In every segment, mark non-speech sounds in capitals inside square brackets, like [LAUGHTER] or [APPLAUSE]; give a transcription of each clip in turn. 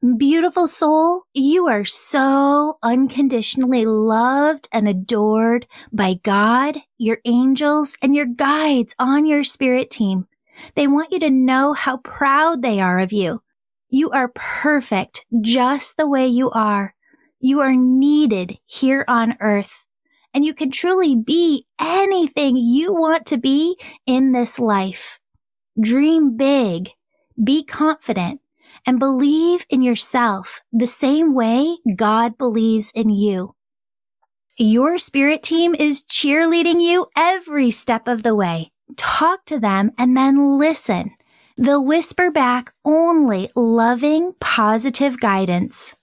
Beautiful soul, you are so unconditionally loved and adored by God, your angels, and your guides on your spirit team. They want you to know how proud they are of you. You are perfect just the way you are. You are needed here on earth and you can truly be anything you want to be in this life. Dream big, be confident, and believe in yourself the same way God believes in you. Your spirit team is cheerleading you every step of the way. Talk to them and then listen. They'll whisper back only loving, positive guidance.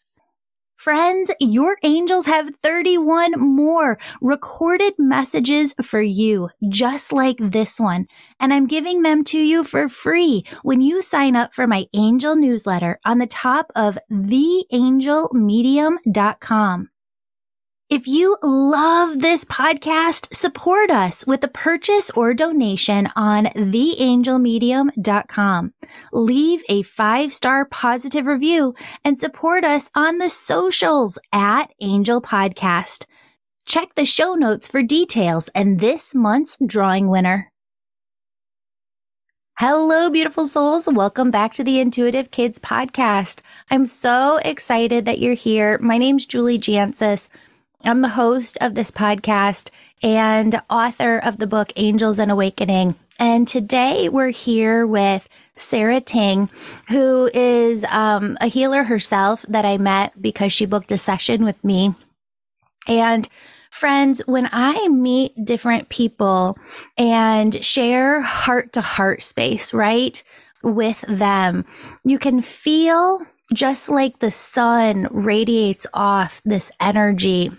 Friends, your angels have 31 more recorded messages for you, just like this one. And I'm giving them to you for free when you sign up for my angel newsletter on the top of theangelmedium.com. If you love this podcast, support us with a purchase or donation on theangelmedium.com. Leave a five star positive review and support us on the socials at Angel Podcast. Check the show notes for details and this month's drawing winner. Hello, beautiful souls. Welcome back to the Intuitive Kids podcast. I'm so excited that you're here. My name's Julie Jancius. I'm the host of this podcast and author of the book Angels and Awakening. And today we're here with Sarah Ting, who is um, a healer herself that I met because she booked a session with me. And friends, when I meet different people and share heart to heart space, right, with them, you can feel just like the sun radiates off this energy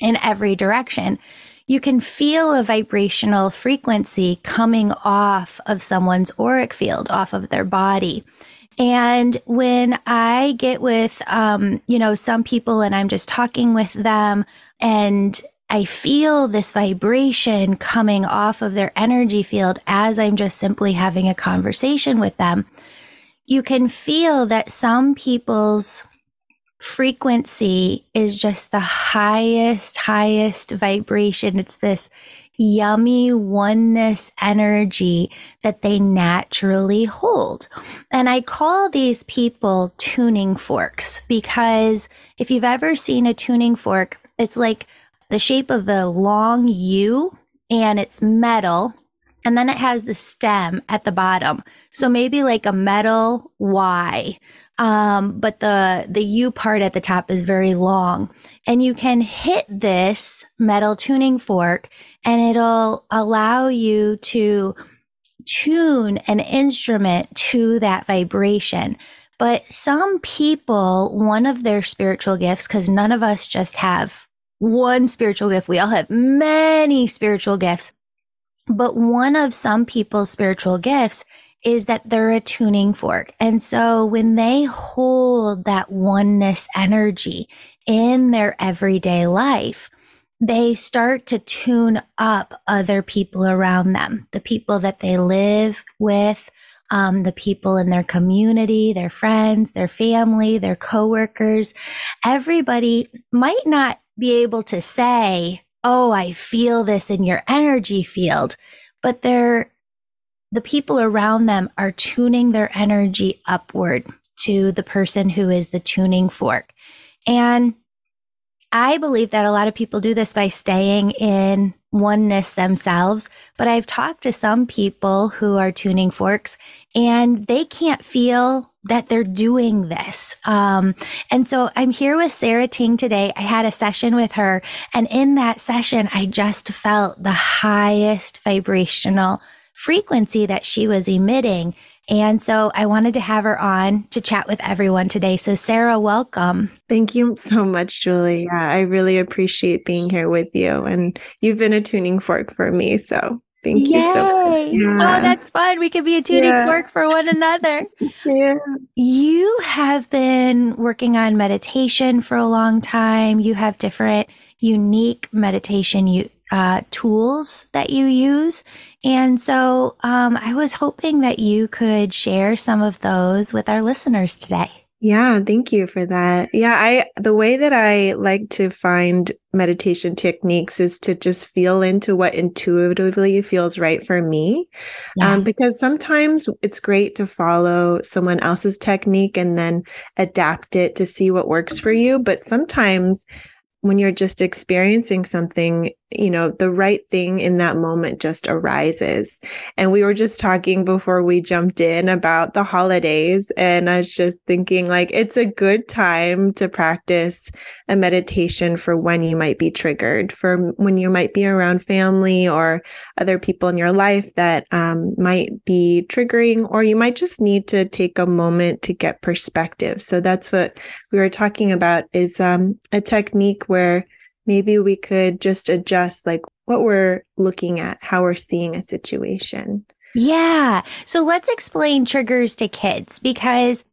in every direction. You can feel a vibrational frequency coming off of someone's auric field, off of their body. And when I get with, um, you know, some people and I'm just talking with them and I feel this vibration coming off of their energy field as I'm just simply having a conversation with them. You can feel that some people's frequency is just the highest, highest vibration. It's this yummy oneness energy that they naturally hold. And I call these people tuning forks because if you've ever seen a tuning fork, it's like the shape of a long U and it's metal. And then it has the stem at the bottom. So maybe like a metal Y um, but the, the U part at the top is very long and you can hit this metal tuning fork and it'll allow you to tune an instrument to that vibration. But some people, one of their spiritual gifts, because none of us just have one spiritual gift. We all have many spiritual gifts. But one of some people's spiritual gifts is that they're a tuning fork. And so when they hold that oneness energy in their everyday life, they start to tune up other people around them, the people that they live with, um, the people in their community, their friends, their family, their coworkers. Everybody might not be able to say, Oh, I feel this in your energy field, but they're the people around them are tuning their energy upward to the person who is the tuning fork. And I believe that a lot of people do this by staying in oneness themselves. But I've talked to some people who are tuning forks and they can't feel that they're doing this. Um, and so I'm here with Sarah Ting today. I had a session with her and in that session, I just felt the highest vibrational frequency that she was emitting. And so I wanted to have her on to chat with everyone today. So, Sarah, welcome. Thank you so much, Julie. Yeah, I really appreciate being here with you. And you've been a tuning fork for me. So, thank Yay. you so much. Oh, yeah. Oh, that's fun. We could be a tuning yeah. fork for one another. [LAUGHS] yeah. You have been working on meditation for a long time. You have different unique meditation you uh, tools that you use. And so um, I was hoping that you could share some of those with our listeners today. Yeah, thank you for that. Yeah, I the way that I like to find meditation techniques is to just feel into what intuitively feels right for me. Yeah. Um, because sometimes it's great to follow someone else's technique and then adapt it to see what works for you. But sometimes when you're just experiencing something, you know, the right thing in that moment just arises. And we were just talking before we jumped in about the holidays. And I was just thinking, like, it's a good time to practice a meditation for when you might be triggered, for when you might be around family or other people in your life that um, might be triggering, or you might just need to take a moment to get perspective. So that's what we were talking about is um, a technique where maybe we could just adjust like what we're looking at, how we're seeing a situation. Yeah. So let's explain triggers to kids because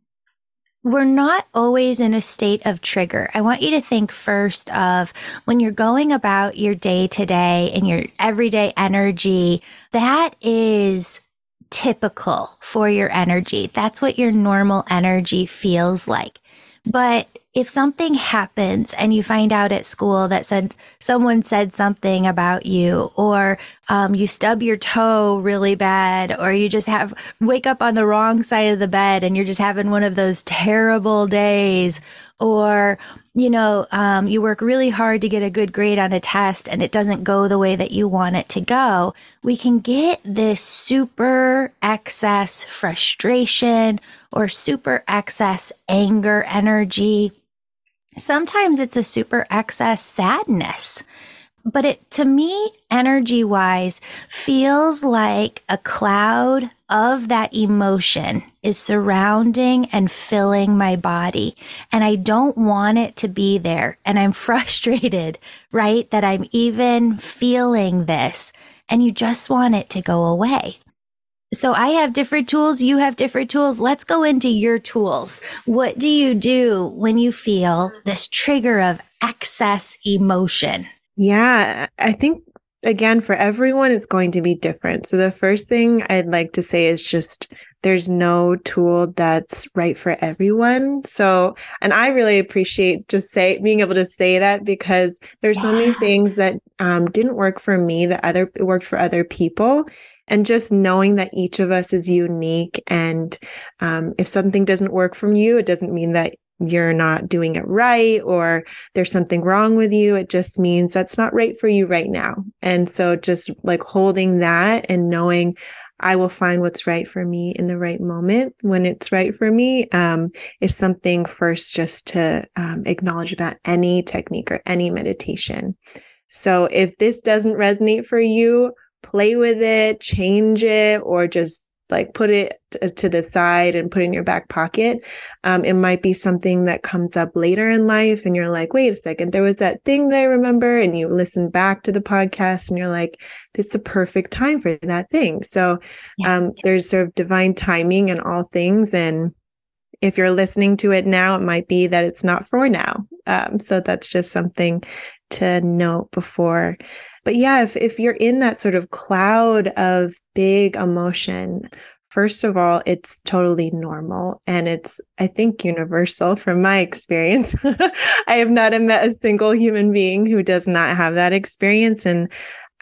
we're not always in a state of trigger. I want you to think first of when you're going about your day to day and your everyday energy, that is typical for your energy. That's what your normal energy feels like. But if something happens and you find out at school that said someone said something about you or um, you stub your toe really bad or you just have wake up on the wrong side of the bed and you're just having one of those terrible days or you know um, you work really hard to get a good grade on a test and it doesn't go the way that you want it to go we can get this super excess frustration or super excess anger energy Sometimes it's a super excess sadness, but it, to me, energy wise, feels like a cloud of that emotion is surrounding and filling my body. And I don't want it to be there. And I'm [LAUGHS] frustrated, right? That I'm even feeling this and you just want it to go away. So I have different tools. You have different tools. Let's go into your tools. What do you do when you feel this trigger of excess emotion? Yeah, I think again, for everyone, it's going to be different. So the first thing I'd like to say is just there's no tool that's right for everyone. So, and I really appreciate just say being able to say that because there's yeah. so many things that um, didn't work for me that other worked for other people and just knowing that each of us is unique and um, if something doesn't work from you it doesn't mean that you're not doing it right or there's something wrong with you it just means that's not right for you right now and so just like holding that and knowing I will find what's right for me in the right moment when it's right for me um, is something first just to um, acknowledge about any technique or any meditation. So if this doesn't resonate for you, play with it, change it, or just like put it to the side and put it in your back pocket. Um, it might be something that comes up later in life, and you're like, wait a second, there was that thing that I remember, and you listen back to the podcast, and you're like, this is a perfect time for that thing. So um, there's sort of divine timing in all things, and if you're listening to it now, it might be that it's not for now. Um, so that's just something to note before but yeah, if, if you're in that sort of cloud of big emotion, first of all, it's totally normal. And it's, I think, universal from my experience. [LAUGHS] I have not met a single human being who does not have that experience. And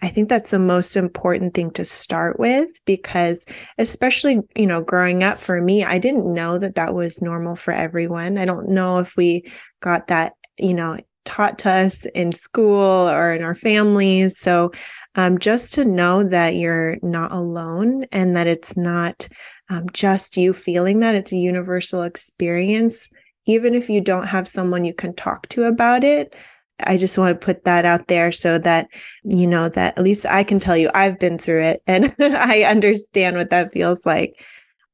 I think that's the most important thing to start with because, especially, you know, growing up for me, I didn't know that that was normal for everyone. I don't know if we got that, you know, taught to us in school or in our families. So, um, just to know that you're not alone and that it's not um, just you feeling that, it's a universal experience. Even if you don't have someone you can talk to about it, I just want to put that out there so that you know that at least I can tell you I've been through it and [LAUGHS] I understand what that feels like.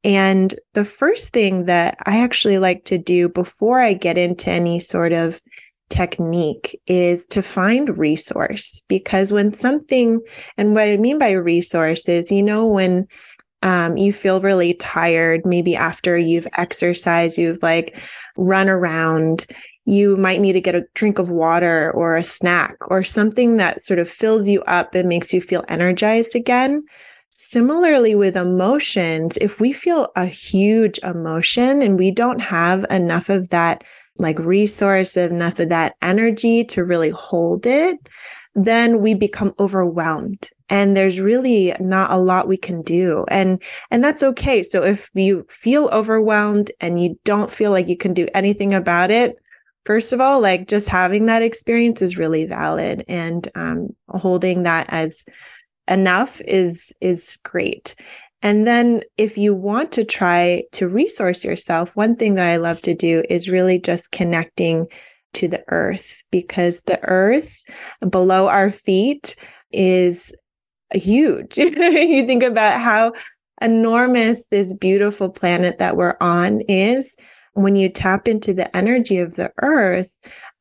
And the first thing that I actually like to do before I get into any sort of technique is to find resource because when something and what i mean by resource is you know when um, you feel really tired maybe after you've exercised you've like run around you might need to get a drink of water or a snack or something that sort of fills you up and makes you feel energized again. Similarly, with emotions, if we feel a huge emotion and we don't have enough of that, like resource, enough of that energy to really hold it, then we become overwhelmed. And there's really not a lot we can do. And and that's okay. So if you feel overwhelmed and you don't feel like you can do anything about it first of all like just having that experience is really valid. And um, holding that as enough is is great and then if you want to try to resource yourself one thing that i love to do is really just connecting to the earth because the earth below our feet is huge. [LAUGHS] You think about how enormous this beautiful planet that we're on is. When you tap into the energy of the earth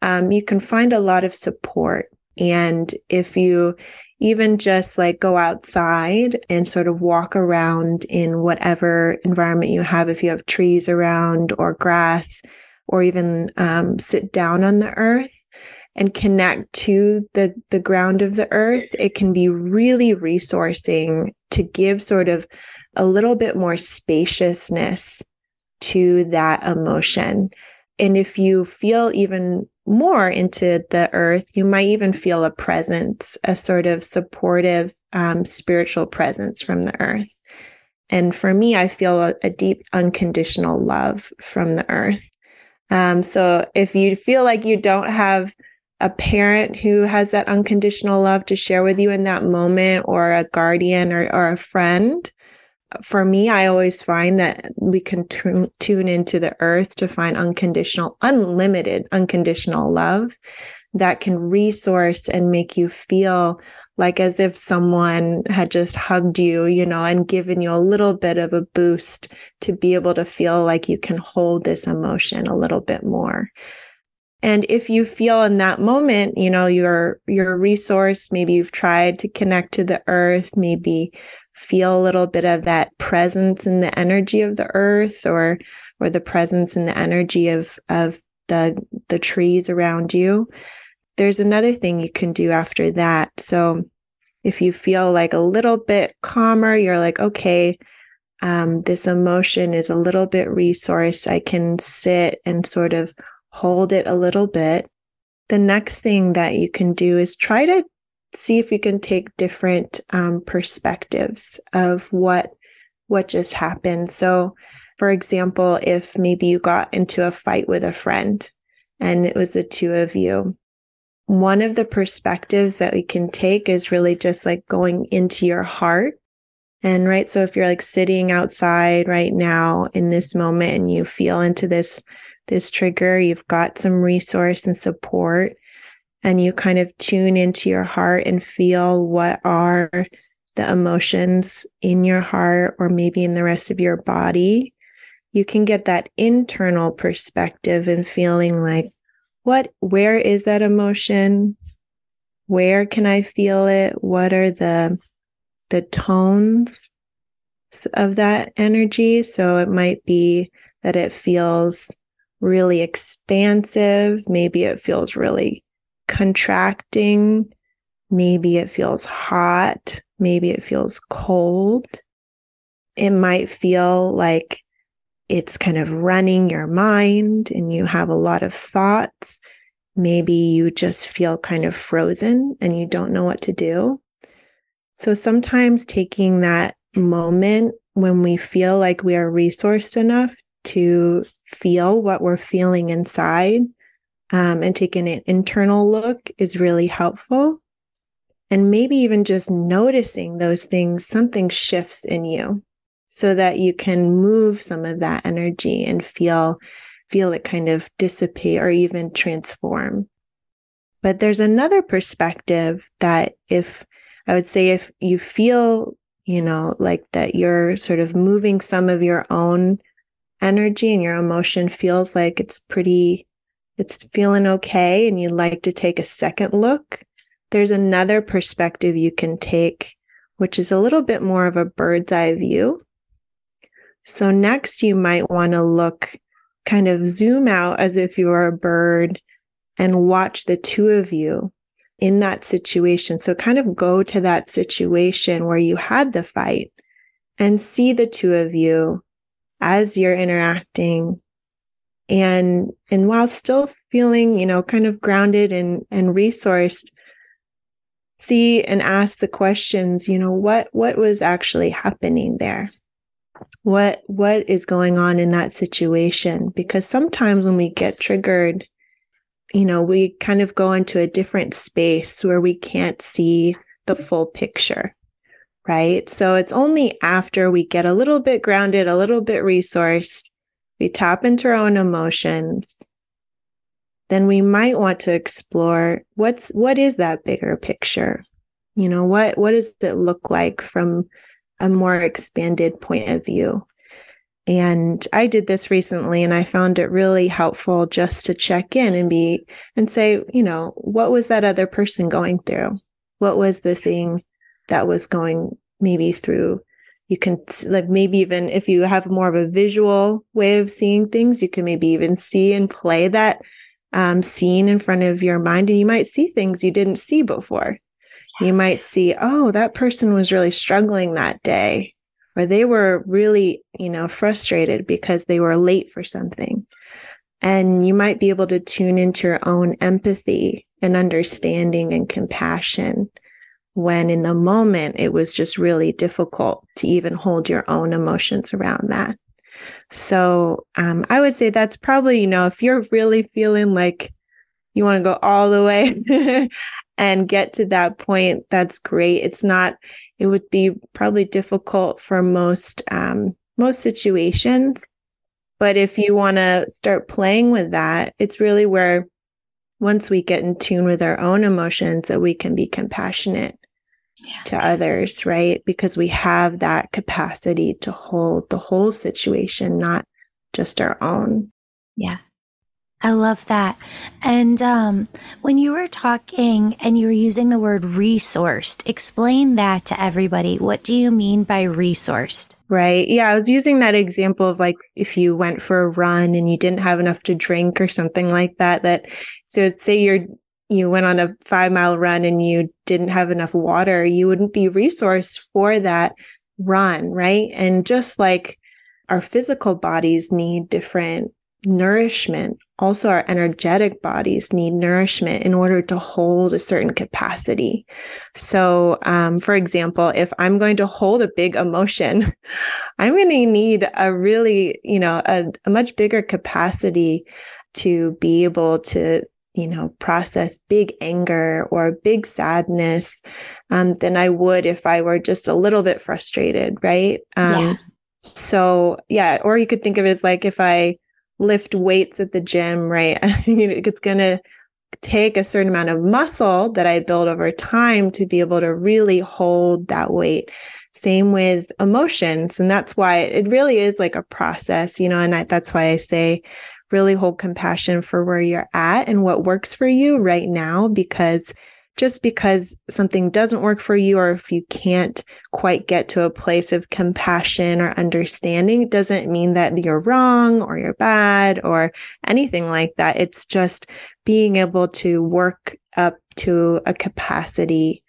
um, you can find a lot of support and if you even just like go outside and sort of walk around in whatever environment you have, if you have trees around or grass, or even um, sit down on the earth and connect to the the ground of the earth, it can be really resourcing to give sort of a little bit more spaciousness to that emotion. And if you feel even more into the earth, you might even feel a presence, a sort of supportive um, spiritual presence from the earth. And for me, I feel a, a deep unconditional love from the earth. Um, so if you feel like you don't have a parent who has that unconditional love to share with you in that moment, or a guardian or, or a friend, for me, I always find that we can t- tune into the earth to find unconditional, unlimited, unconditional love that can resource and make you feel like as if someone had just hugged you, you know, and given you a little bit of a boost to be able to feel like you can hold this emotion a little bit more. And if you feel in that moment, you know, you're you're resource, maybe you've tried to connect to the earth, maybe feel a little bit of that presence in the energy of the earth or or the presence in the energy of of the the trees around you. There's another thing you can do after that. So if you feel like a little bit calmer you're like okay um, this emotion is a little bit resourced. I can sit and sort of hold it a little bit. The next thing that you can do is try to see if you can take different um, perspectives of what what just happened. So, for example, if maybe you got into a fight with a friend and it was the two of you, one of the perspectives that we can take is really just like going into your heart. And right, so if you're like sitting outside right now in this moment and you feel into this this trigger, you've got some resource and support and you kind of tune into your heart and feel what are the emotions in your heart or maybe in the rest of your body, you can get that internal perspective and feeling like, what, where is that emotion? Where can I feel it? What are the, the tones of that energy? So it might be that it feels really expansive. Maybe it feels really contracting. Maybe it feels hot. Maybe it feels cold. It might feel like it's kind of running your mind and you have a lot of thoughts. Maybe you just feel kind of frozen and you don't know what to do. So sometimes taking that moment when we feel like we are resourced enough to feel what we're feeling inside um, and taking an internal look is really helpful. And maybe even just noticing those things, something shifts in you so that you can move some of that energy and feel feel it kind of dissipate or even transform. But there's another perspective that if I would say if you feel, you know, like that you're sort of moving some of your own energy and your emotion feels like it's pretty it's feeling okay and you'd like to take a second look, there's another perspective you can take, which is a little bit more of a bird's eye view. So, next, you might want to look kind of zoom out as if you were a bird and watch the two of you in that situation. So kind of go to that situation where you had the fight and see the two of you as you're interacting and and while still feeling you know kind of grounded and and resourced see and ask the questions you know what what was actually happening there? What what is going on in that situation? Because sometimes when we get triggered you know we kind of go into a different space where we can't see the full picture right? So it's only after we get a little bit grounded a little bit resourced we tap into our own emotions. Then we might want to explore what's what is that bigger picture? You know what what does it look like from a more expanded point of view? And i did this recently and i found it really helpful just to check in and be and say you know what was that other person going through? What was the thing that was going maybe through you can like maybe even if you have more of a visual way of seeing things you can maybe even see and play that um, scene in front of your mind and you might see things you didn't see before. You might see oh that person was really struggling that day or they were really you know frustrated because they were late for something. And you might be able to tune into your own empathy and understanding and compassion when in the moment it was just really difficult to even hold your own emotions around that. So um, I would say that's probably, you know, if you're really feeling like you want to go all the way [LAUGHS] and get to that point, that's great. It's not, it would be probably difficult for most, um, most situations. But if you want to start playing with that, it's really where once we get in tune with our own emotions that we can be compassionate yeah. to others, right? Because we have that capacity to hold the whole situation, not just our own. Yeah. I love that. And um, when you were talking and you were using the word resourced, explain that to everybody. What do you mean by resourced? Right. Yeah. I was using that example of like if you went for a run and you didn't have enough to drink or something like that, that so say you're you went on a five mile run and you didn't have enough water, you wouldn't be resourced for that run, right? And just like our physical bodies need different nourishment, also our energetic bodies need nourishment in order to hold a certain capacity. So, um, for example, if I'm going to hold a big emotion, [LAUGHS] I'm going to need a really, you know, a, a much bigger capacity to be able to you know, process big anger or big sadness um, than I would if I were just a little bit frustrated, right? Um, yeah. So, yeah, or you could think of it as like if I lift weights at the gym, right? it's going to take a certain amount of muscle that I build over time to be able to really hold that weight. Same with emotions. And that's why it really is like a process, you know, and I, that's why I say really hold compassion for where you're at and what works for you right now because just because something doesn't work for you or if you can't quite get to a place of compassion or understanding doesn't mean that you're wrong or you're bad or anything like that. It's just being able to work up to a capacity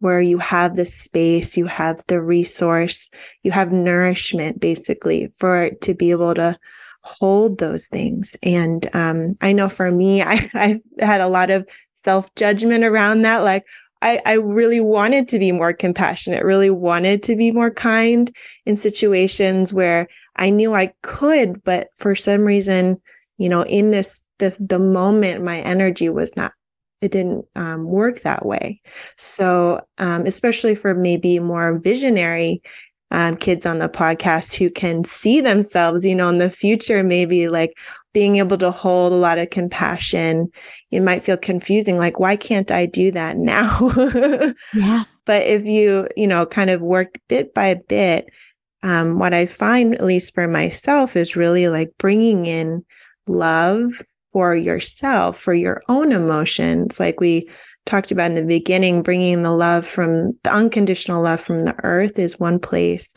where you have the space, you have the resource, you have nourishment basically for to be able to hold those things. And um, I know for me, [LAUGHS] I, I had a lot of self judgment around that. Like, I, I really wanted to be more compassionate, really wanted to be more kind in situations where I knew I could, but for some reason, you know, in this, the, the moment, my energy was not it didn't um, work that way. So, um, especially for maybe more visionary um, kids on the podcast who can see themselves, you know, in the future, maybe like being able to hold a lot of compassion. It might feel confusing, like, why can't I do that now? [LAUGHS] yeah. But if you, you know, kind of work bit by bit, um, what I find, at least for myself, is really like bringing in love for yourself, for your own emotions. Like we talked about in the beginning, bringing the love from the unconditional love from the earth is one place.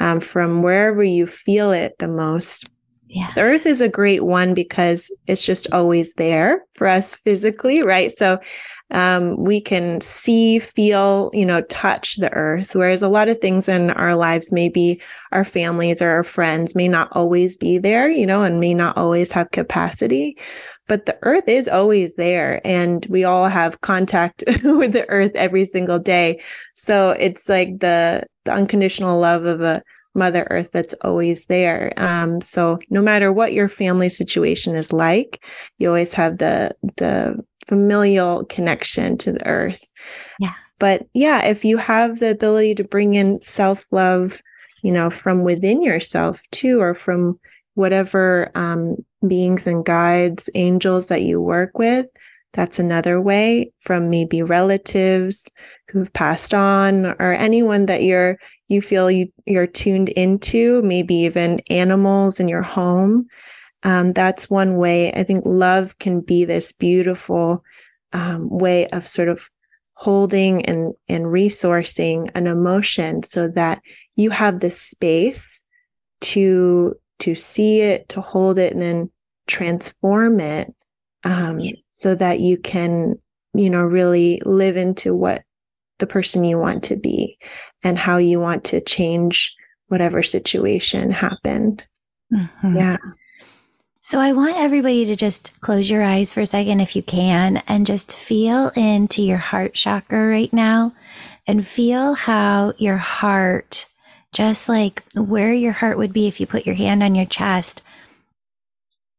Um, from wherever you feel it the most. Yeah. The earth is a great one because it's just always there for us physically, right? So um, we can see, feel, you know, touch the earth. Whereas a lot of things in our lives, maybe our families or our friends may not always be there, you know, and may not always have capacity. But the earth is always there, and we all have contact [LAUGHS] with the earth every single day. So it's like the the unconditional love of a mother earth that's always there um, so no matter what your family situation is like you always have the the familial connection to the earth yeah but yeah if you have the ability to bring in self-love you know from within yourself too or from whatever um, beings and guides angels that you work with that's another way from maybe relatives who've passed on or anyone that you're you feel you, you're tuned into, maybe even animals in your home. Um, that's one way. I think love can be this beautiful um, way of sort of holding and and resourcing an emotion so that you have the space to to see it, to hold it, and then transform it um, so that you can you know really live into what the person you want to be and how you want to change whatever situation happened. Mm-hmm. Yeah. So I want everybody to just close your eyes for a second if you can and just feel into your heart chakra right now and feel how your heart, just like where your heart would be if you put your hand on your chest,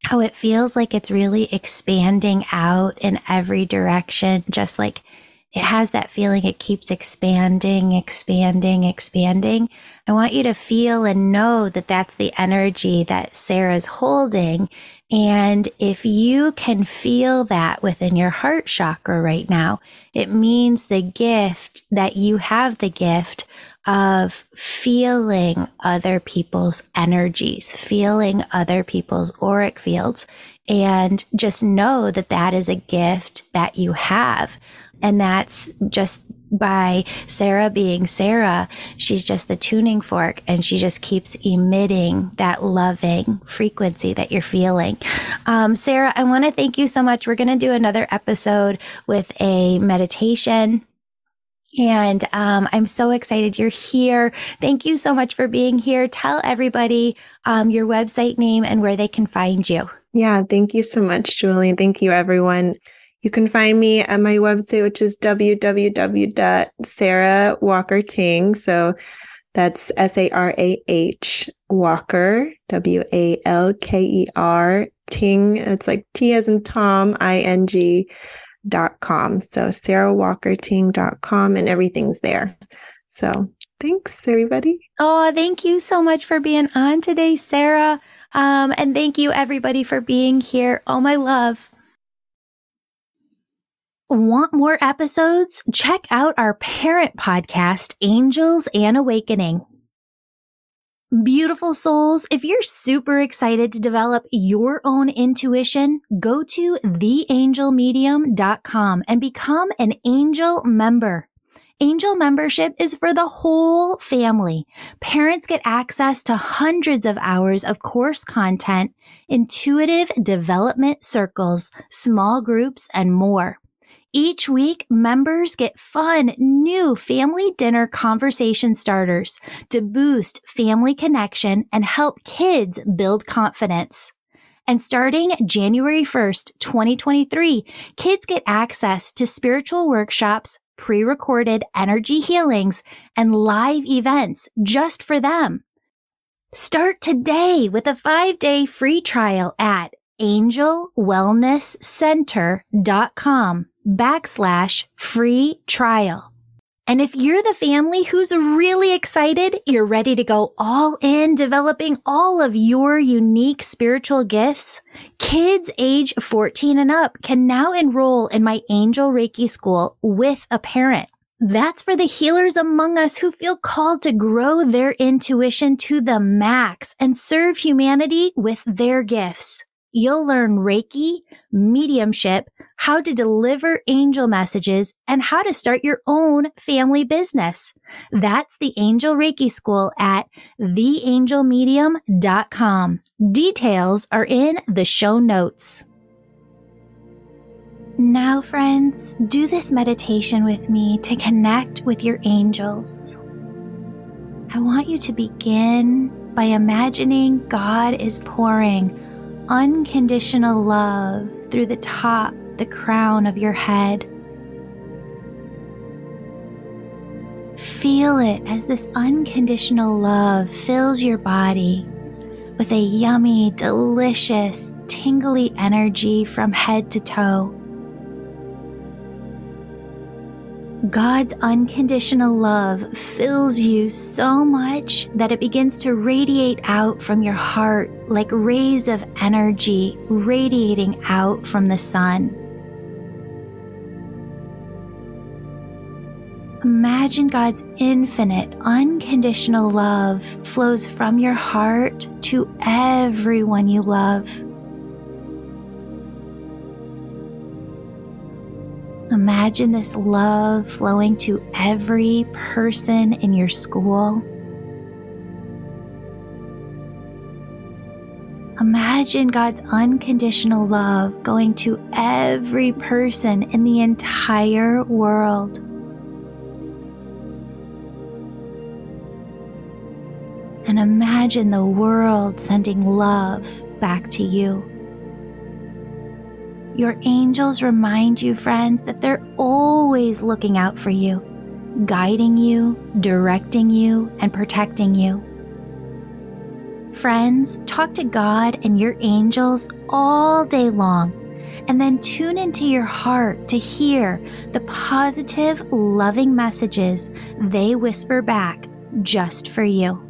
how it feels like it's really expanding out in every direction, just like it has that feeling it keeps expanding, expanding, expanding. I want you to feel and know that that's the energy that Sarah's holding. And if you can feel that within your heart chakra right now, it means the gift that you have the gift of feeling other people's energies, feeling other people's auric fields, and just know that that is a gift that you have. And that's just by Sarah being Sarah. She's just the tuning fork and she just keeps emitting that loving frequency that you're feeling. Um, Sarah, I want to thank you so much. We're going to do another episode with a meditation. And um, I'm so excited you're here. Thank you so much for being here. Tell everybody um, your website name and where they can find you. Yeah, thank you so much, Julie. Thank you, everyone. You can find me at my website, which is www.sarahwalkerting. So that's S A R A H Walker, W A L K E R, Ting. It's like T as in Tom, I N G dot com. So sarahwalkerting.com and everything's there. So thanks, everybody. Oh, thank you so much for being on today, Sarah. Um, and thank you, everybody, for being here. All my love. Want more episodes? Check out our parent podcast, Angels and Awakening. Beautiful souls, if you're super excited to develop your own intuition, go to theangelmedium.com and become an angel member. Angel membership is for the whole family. Parents get access to hundreds of hours of course content, intuitive development circles, small groups, and more. Each week, members get fun, new family dinner conversation starters to boost family connection and help kids build confidence. And starting January 1st, 2023, kids get access to spiritual workshops, pre-recorded energy healings, and live events just for them. Start today with a five day free trial at angelwellnesscenter.com backslash free trial. And if you're the family who's really excited, you're ready to go all in developing all of your unique spiritual gifts, kids age 14 and up can now enroll in my Angel Reiki school with a parent. That's for the healers among us who feel called to grow their intuition to the max and serve humanity with their gifts. You'll learn Reiki, mediumship, how to deliver angel messages, and how to start your own family business. That's the Angel Reiki School at theangelmedium.com. Details are in the show notes. Now, friends, do this meditation with me to connect with your angels. I want you to begin by imagining God is pouring unconditional love through the top, the crown of your head. Feel it as this unconditional love fills your body with a yummy, delicious, tingly energy from head to toe. God's unconditional love fills you so much that it begins to radiate out from your heart like rays of energy radiating out from the sun. Imagine God's infinite, unconditional love flows from your heart to everyone you love. Imagine this love flowing to every person in your school. Imagine God's unconditional love going to every person in the entire world. And imagine the world sending love back to you. Your angels remind you, friends, that they're always looking out for you, guiding you, directing you, and protecting you. Friends, talk to God and your angels all day long, and then tune into your heart to hear the positive, loving messages they whisper back just for you.